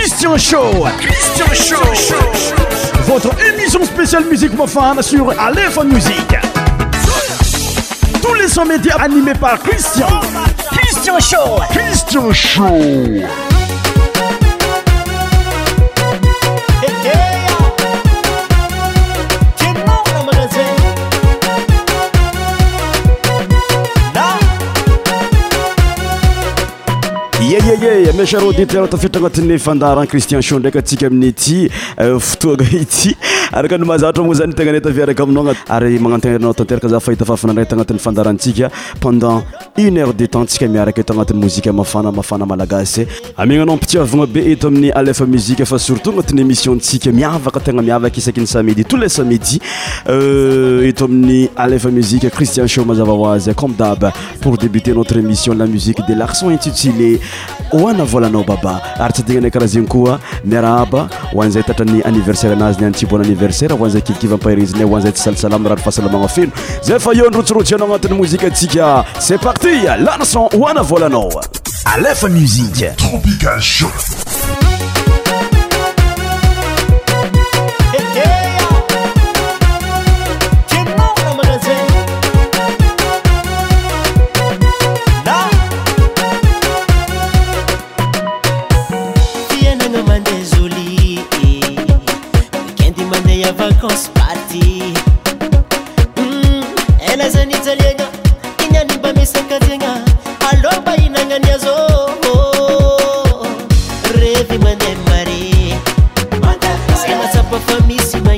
Christian Show. Christian Show. Votre émission spéciale musique profane sur Aléphone Musique. Tous les sommets médias animés par Christian. Christian Show. Christian Show. mai cher auditeur te fitta ngatene fandaran christian sionde ka tikam ne ti ftogai ti araka mahazatra m zany tegna etaakiaanehereeayaaeaaa ie aemiiaenteiieeyneaa hoanzay kivikivy ampahirezinay hoanzay tsy salsalamyrany fasalamagna feno zay fa eo androtsorotsy ianao agnati'ny mozika tsika ce parti larçon hoana volanao alefa musiqe tropical sho katiagna alomahinanany azôô revy mane mary maafsnatsapafa misyma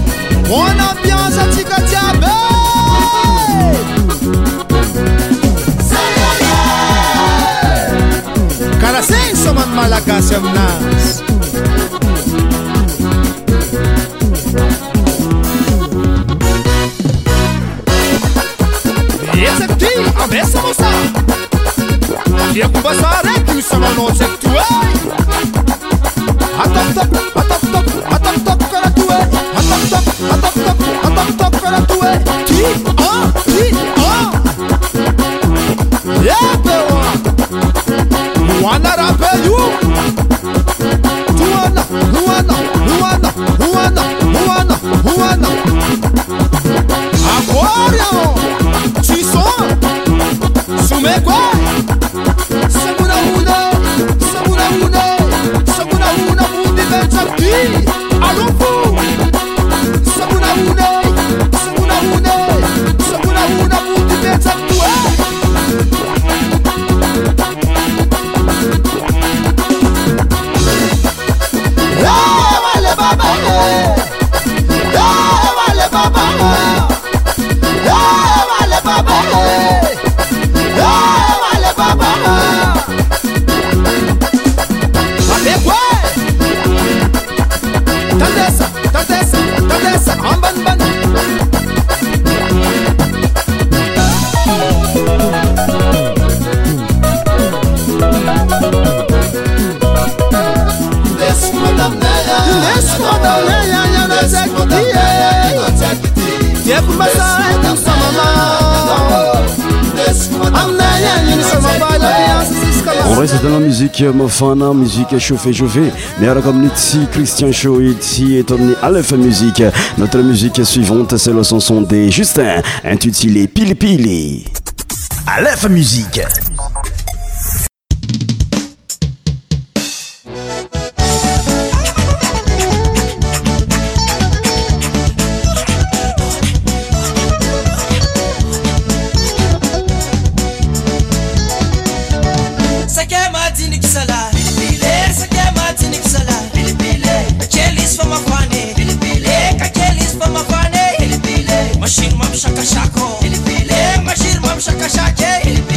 na pisikacabkara sesman malakasemnast es kbasartsmnosekt Anara Pelu Juana, Juana, Juana, Juana, Juana, Juana Agora, ó Tisson Sumegoi fana musique chauffe cauffe maiaracomnsi cristian show iti e tomni alf musique notre musique suivante c'est le sanson des justin intutilé pilipili alf musique mashirma mshakashako mashirma mshakashake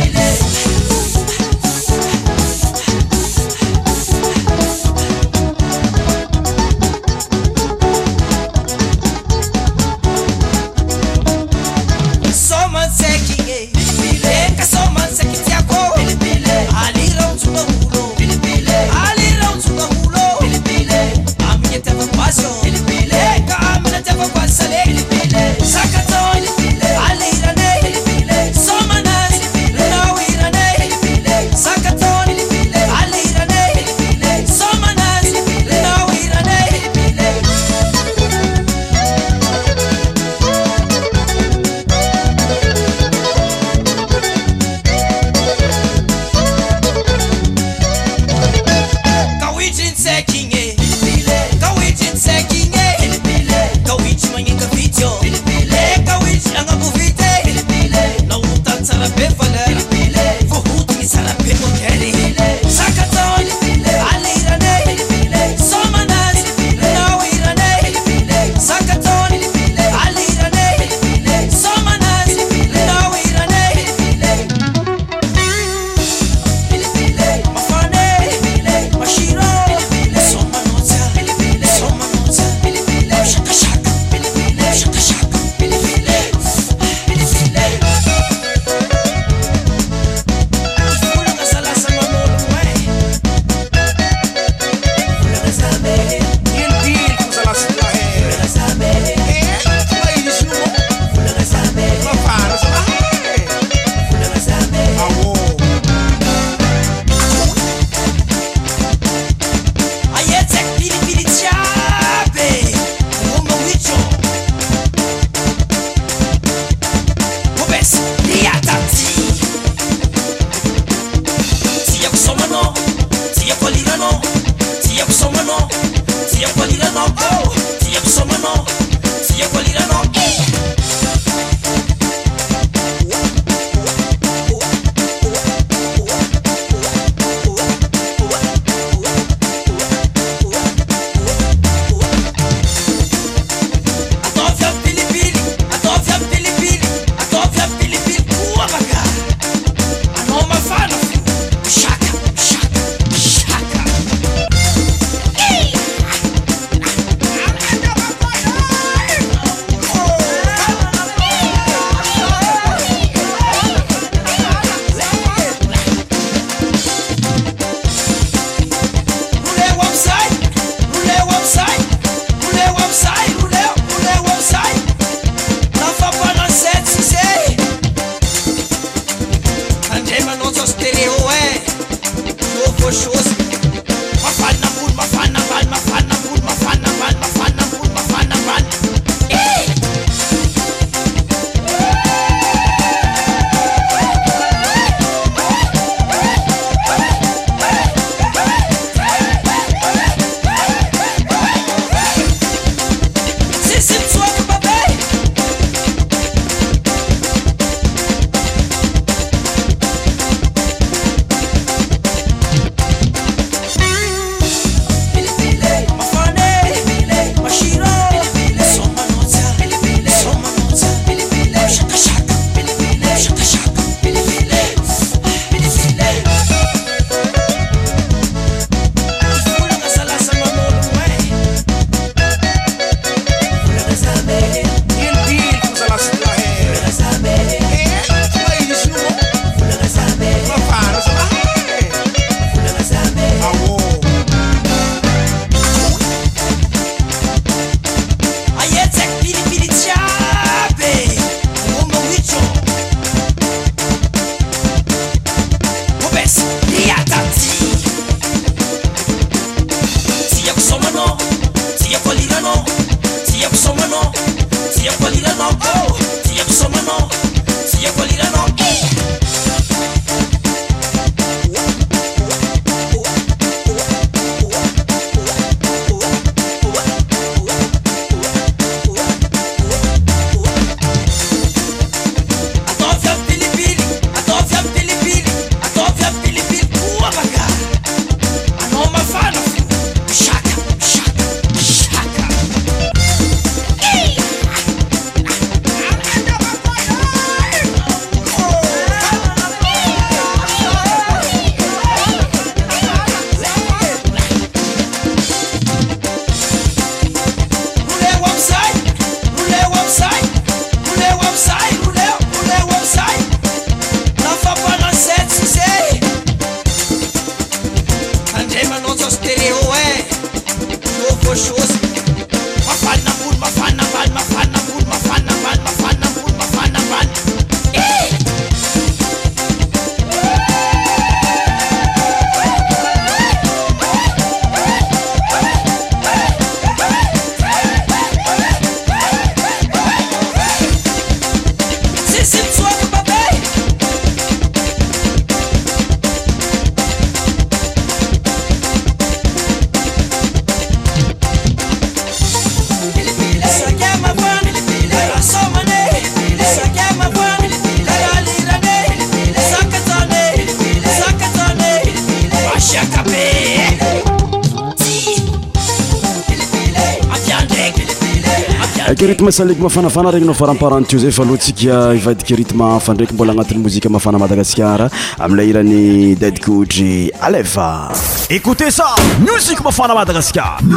eky rytme salegy mafagnafana regny nao faramparant io zay fa aloatsika ivadiky ritme hafa ndraiky mbola agnatin'ny mozika mafana madagasikara ami'lay iran'ny didikootry alefa ékote a mosik mafana madagasikarm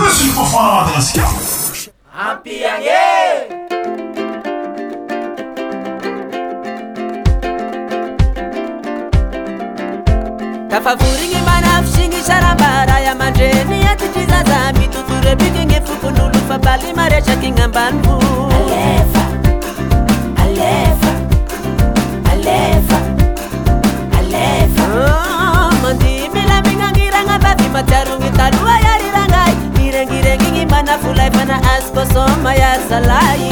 tafavoryny mbana fosinni sarambaraya mandremyatydrizaza mitotorebikyny fokonolofabalimaretraky n'ambanybo mandi milamynangiranabavy matiarony taloa yarirangay irengirengy ny mana folayfana azikosôma ya salay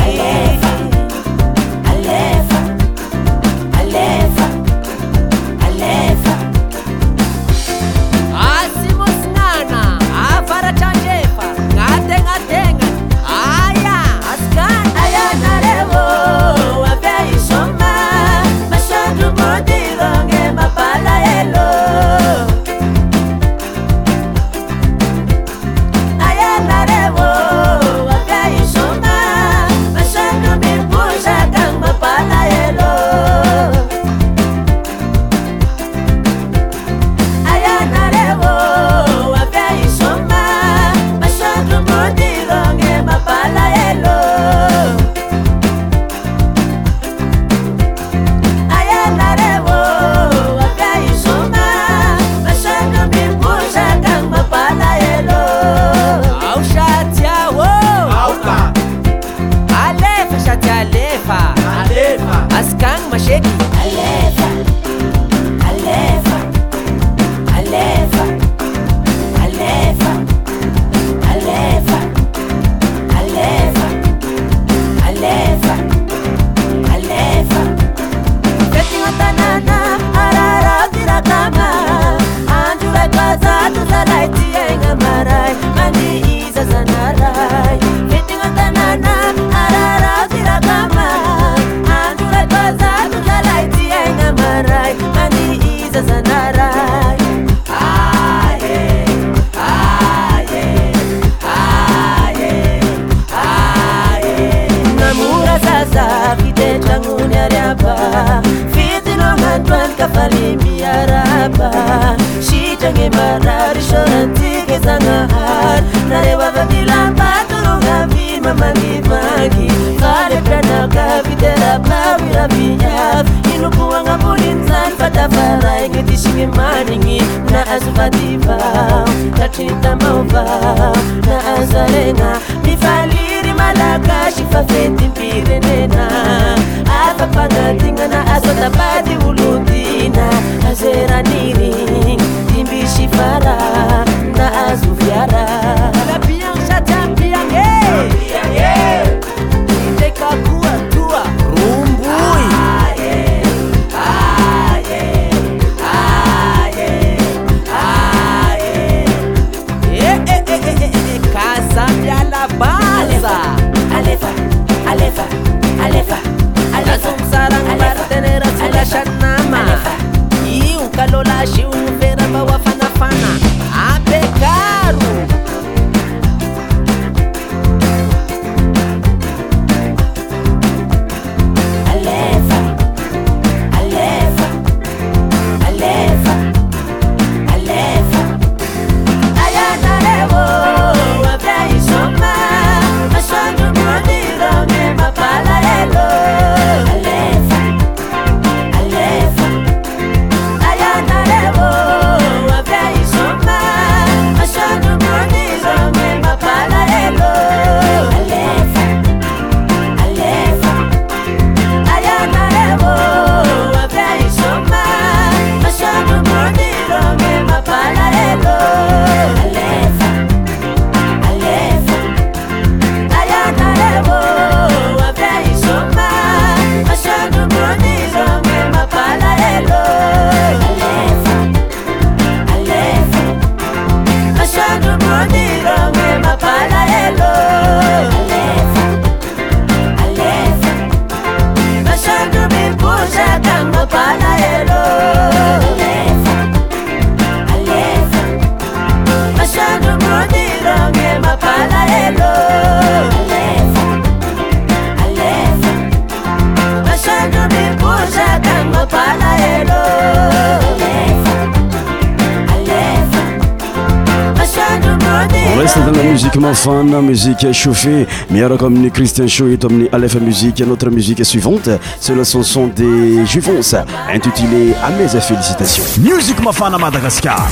fana musique chauffe miracomni cristian soi tomni alef musiqe notre musique suivante ce la canson des juivans intutile ames félicitation music ma fana madagascar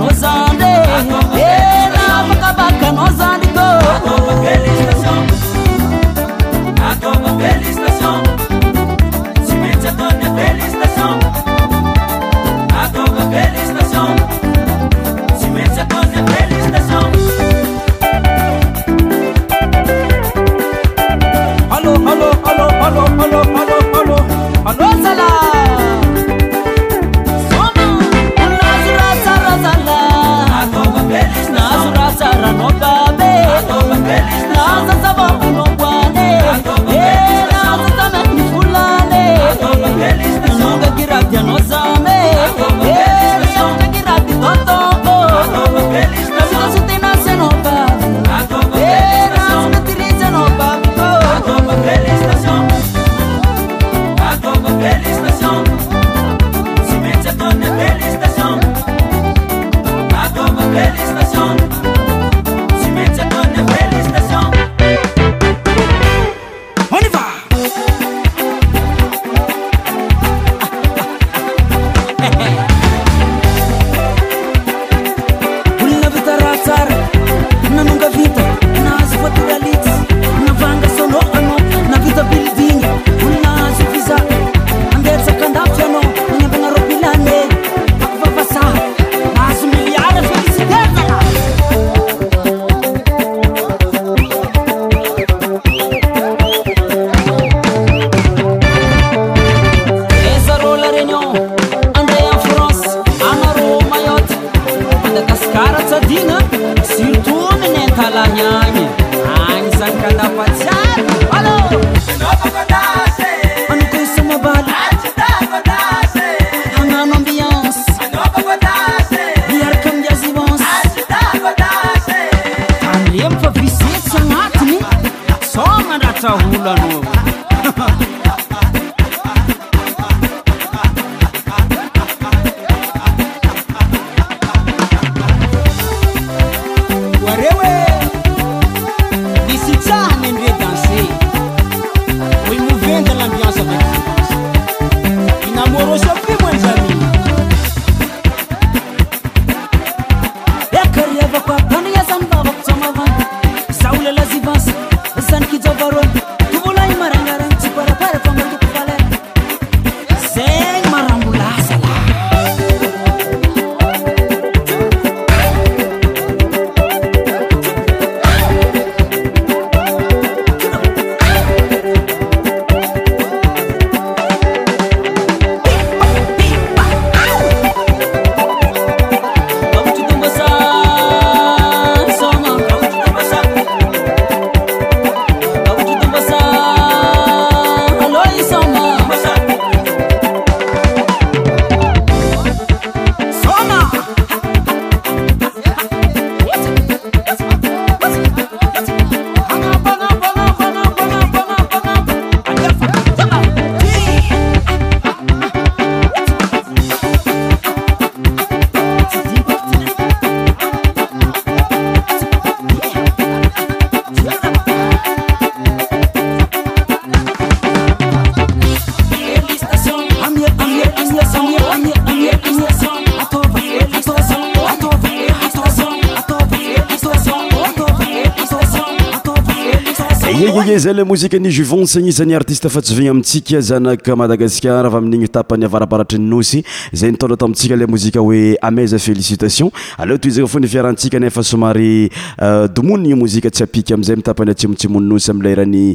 nos lmoia uncnisanyartisefatina amtska zanaamadagasa ami'nypnyraaatr sza atsa mozaoe mezaéiitatioaanzaynyainay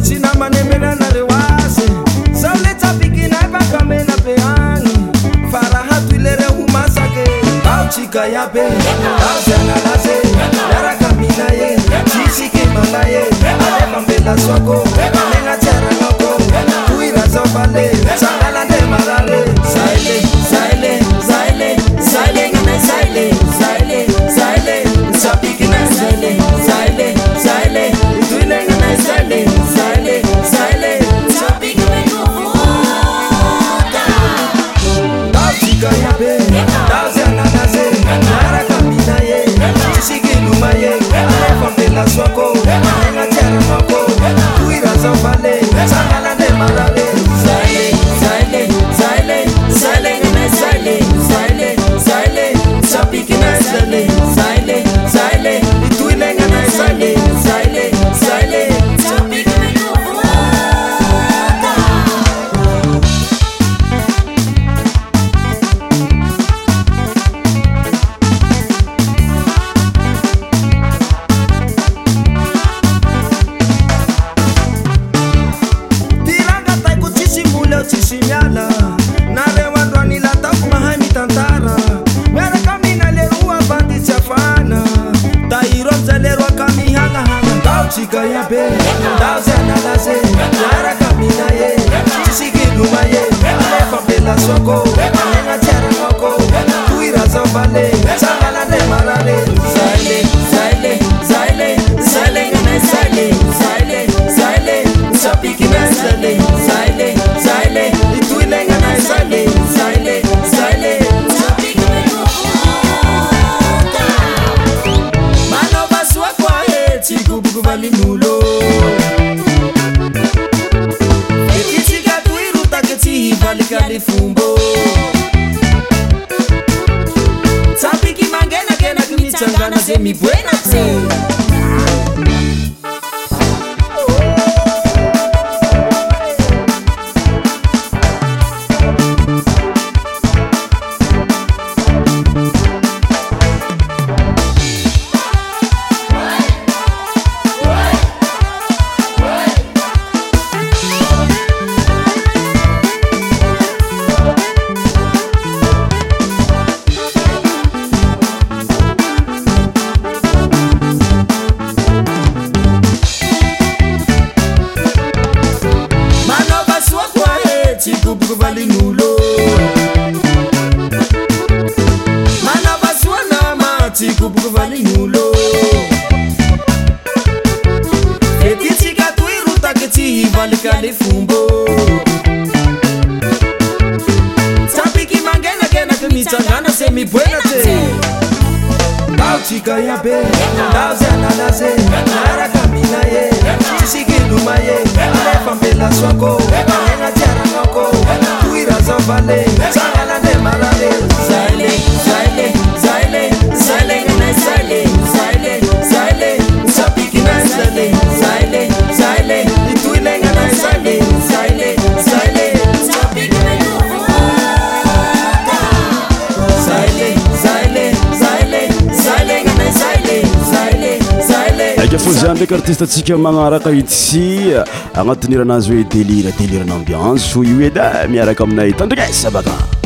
tina manemelana rewase sauletsapikinai bakamena peani farahatwilerehumasake atika yape asanalase darakaminaye misikimanaye alemambendasako alengaterelako tuirasopale sangalademalale zvako ungatera mako kuira zambale mi bueno. zany ndraiky artisteantsika magnaraka itsy agnatiny iranazy hoe délire déliren'amdianse o ioeda miaraka aminay tandrinaisabaka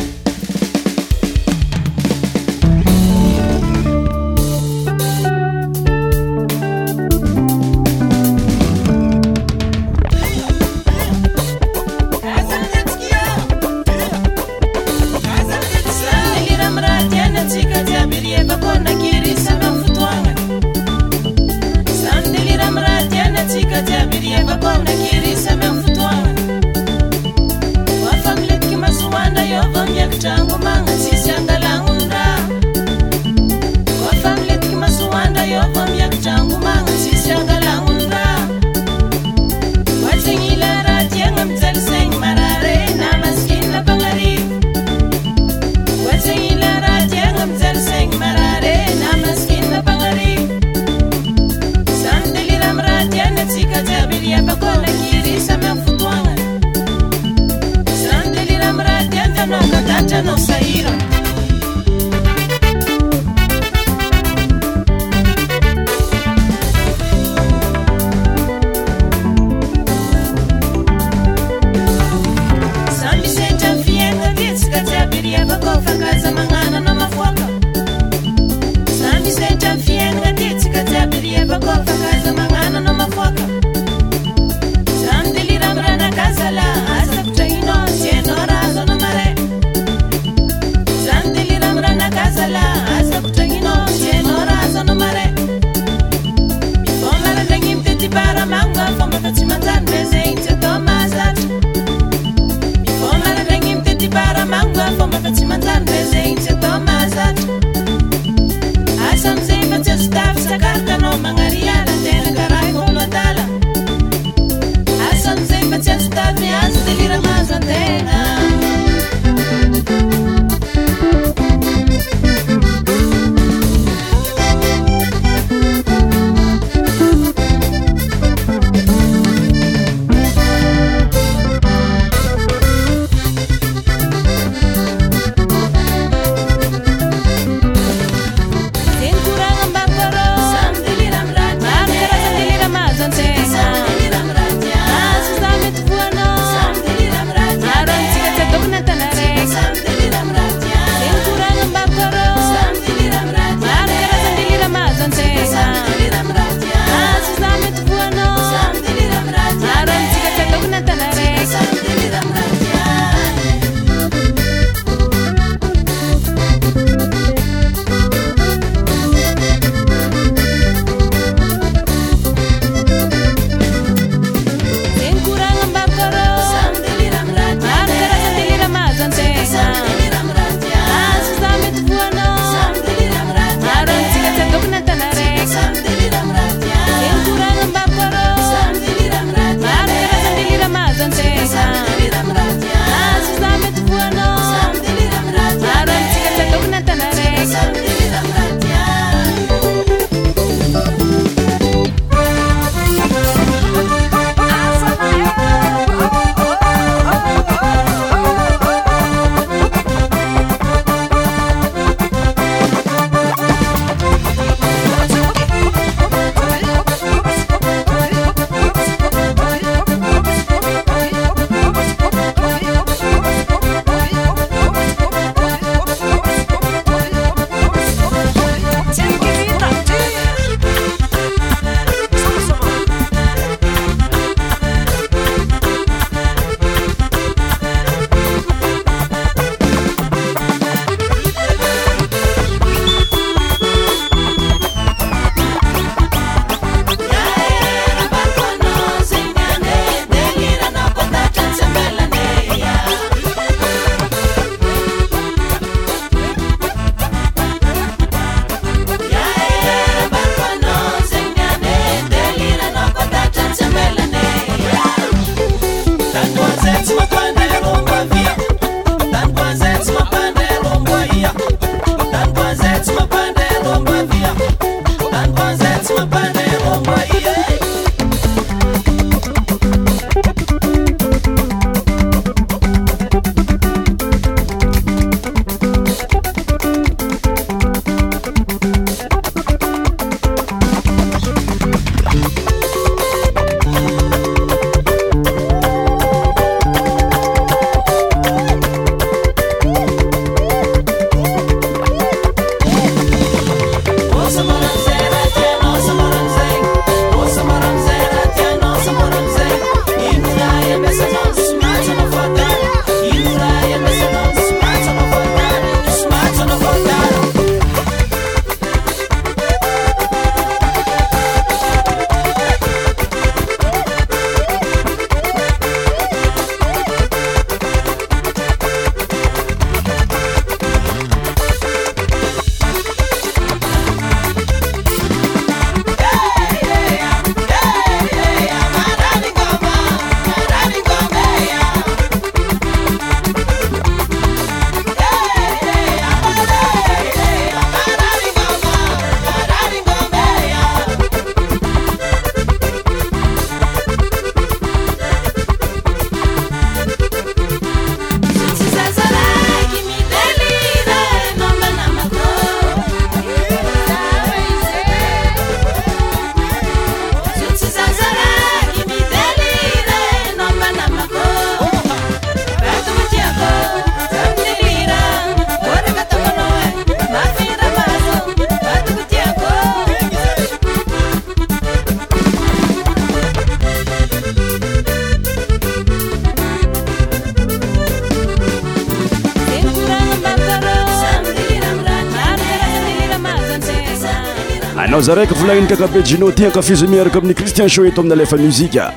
za raiky volaniny kakabet gina ti aka fusimière kommeni cristian choettoamina lefa musikea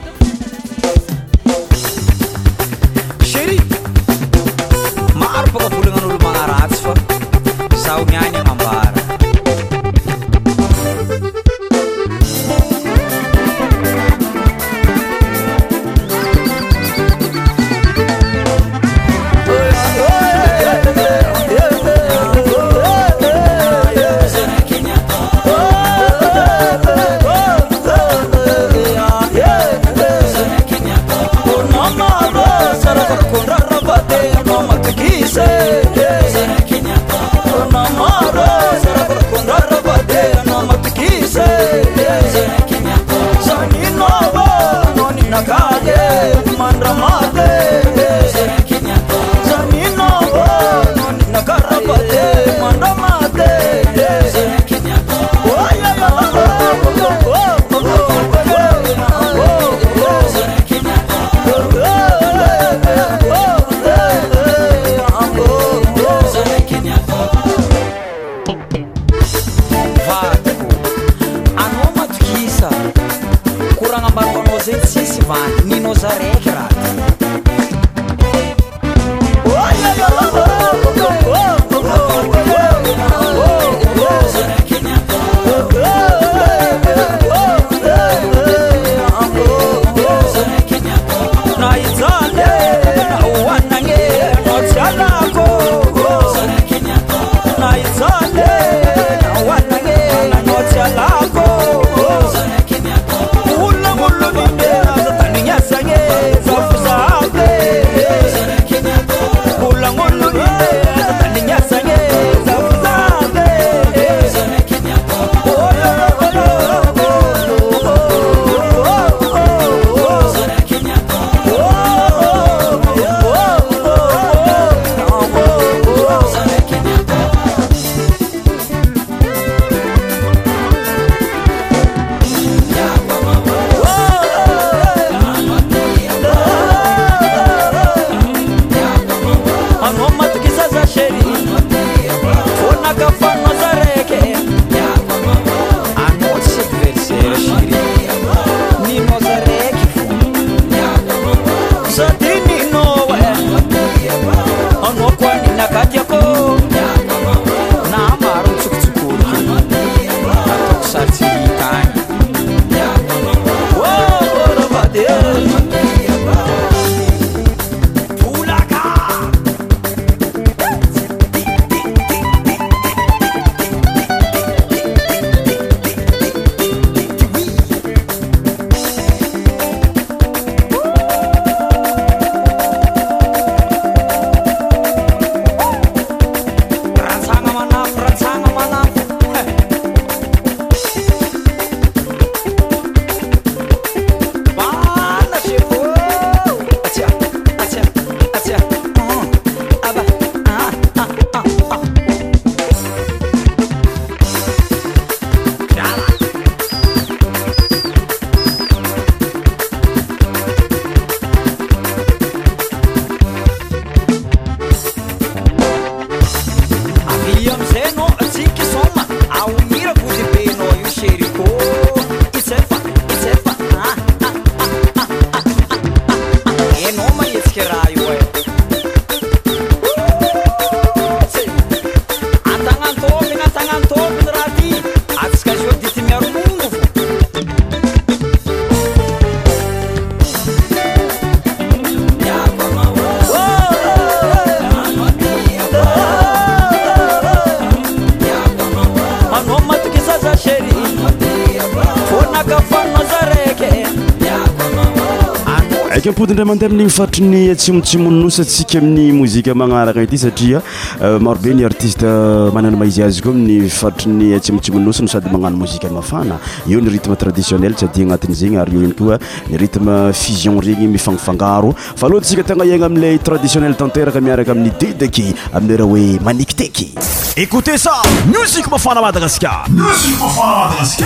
ampodindray mandeha amin'ny mifaritrin'ny atsymontsimonosa tsika amin'ny mozika manaraka ity satria euh, marobe ny artiste euh, manany maizy azy koa aminy ifaritriny atsimontsimonosano sady magnano mozika mafana io ny rytme traditionnel sady agnatin' zegny ary io iny koa ny rytme fision regny mifagafangaro fa alohantsika tegna iaigna amilay traditionnel tanteraka miaraka amin'ny dedaky aminrah hoe manikiteky écote a musik mafana madagaskarmiaamadagasa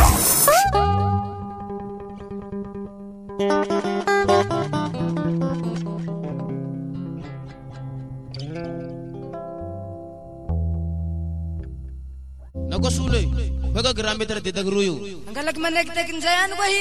ګرامې تر دې تک رویو انګه لګ منه کې تک ځان وای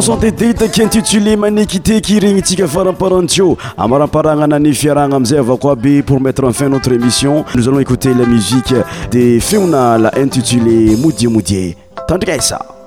n dedetaky intitulé manekyteky regnytsika faramparanteo amaramparana anany fiarana amiizay ava koabe pour mettre enfin notre émission nos alon écouter la muziqe de feonala intitulé modie modie tandrikaisa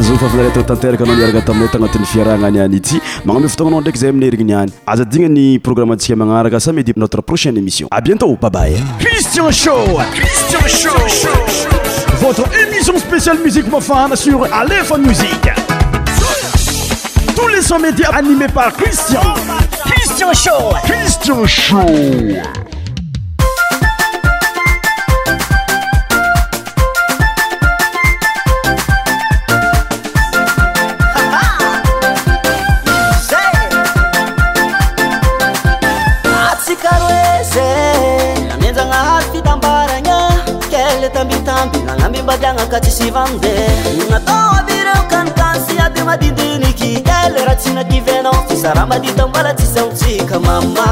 zyfafanareta tanteraka anao niaraka ataminay tagnatin'ny fiaraha gna any any ity magname fotognanao ndraiky zay aminyerigniniany aza adina ny programe antsika magnaraka samyedi notre prochaine émission a bientô babayecriianian mbatyagnaka tsysivamide gn'atao aby ireo kantansy ady madindiniky ele ra tsy nakivenao zaraha mbadita mbola tsy sentsika mama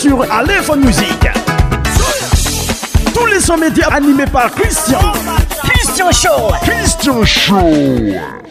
sur Aléphone Music. Tous les sons médias animés par Christian. Christian Show. Christian Show.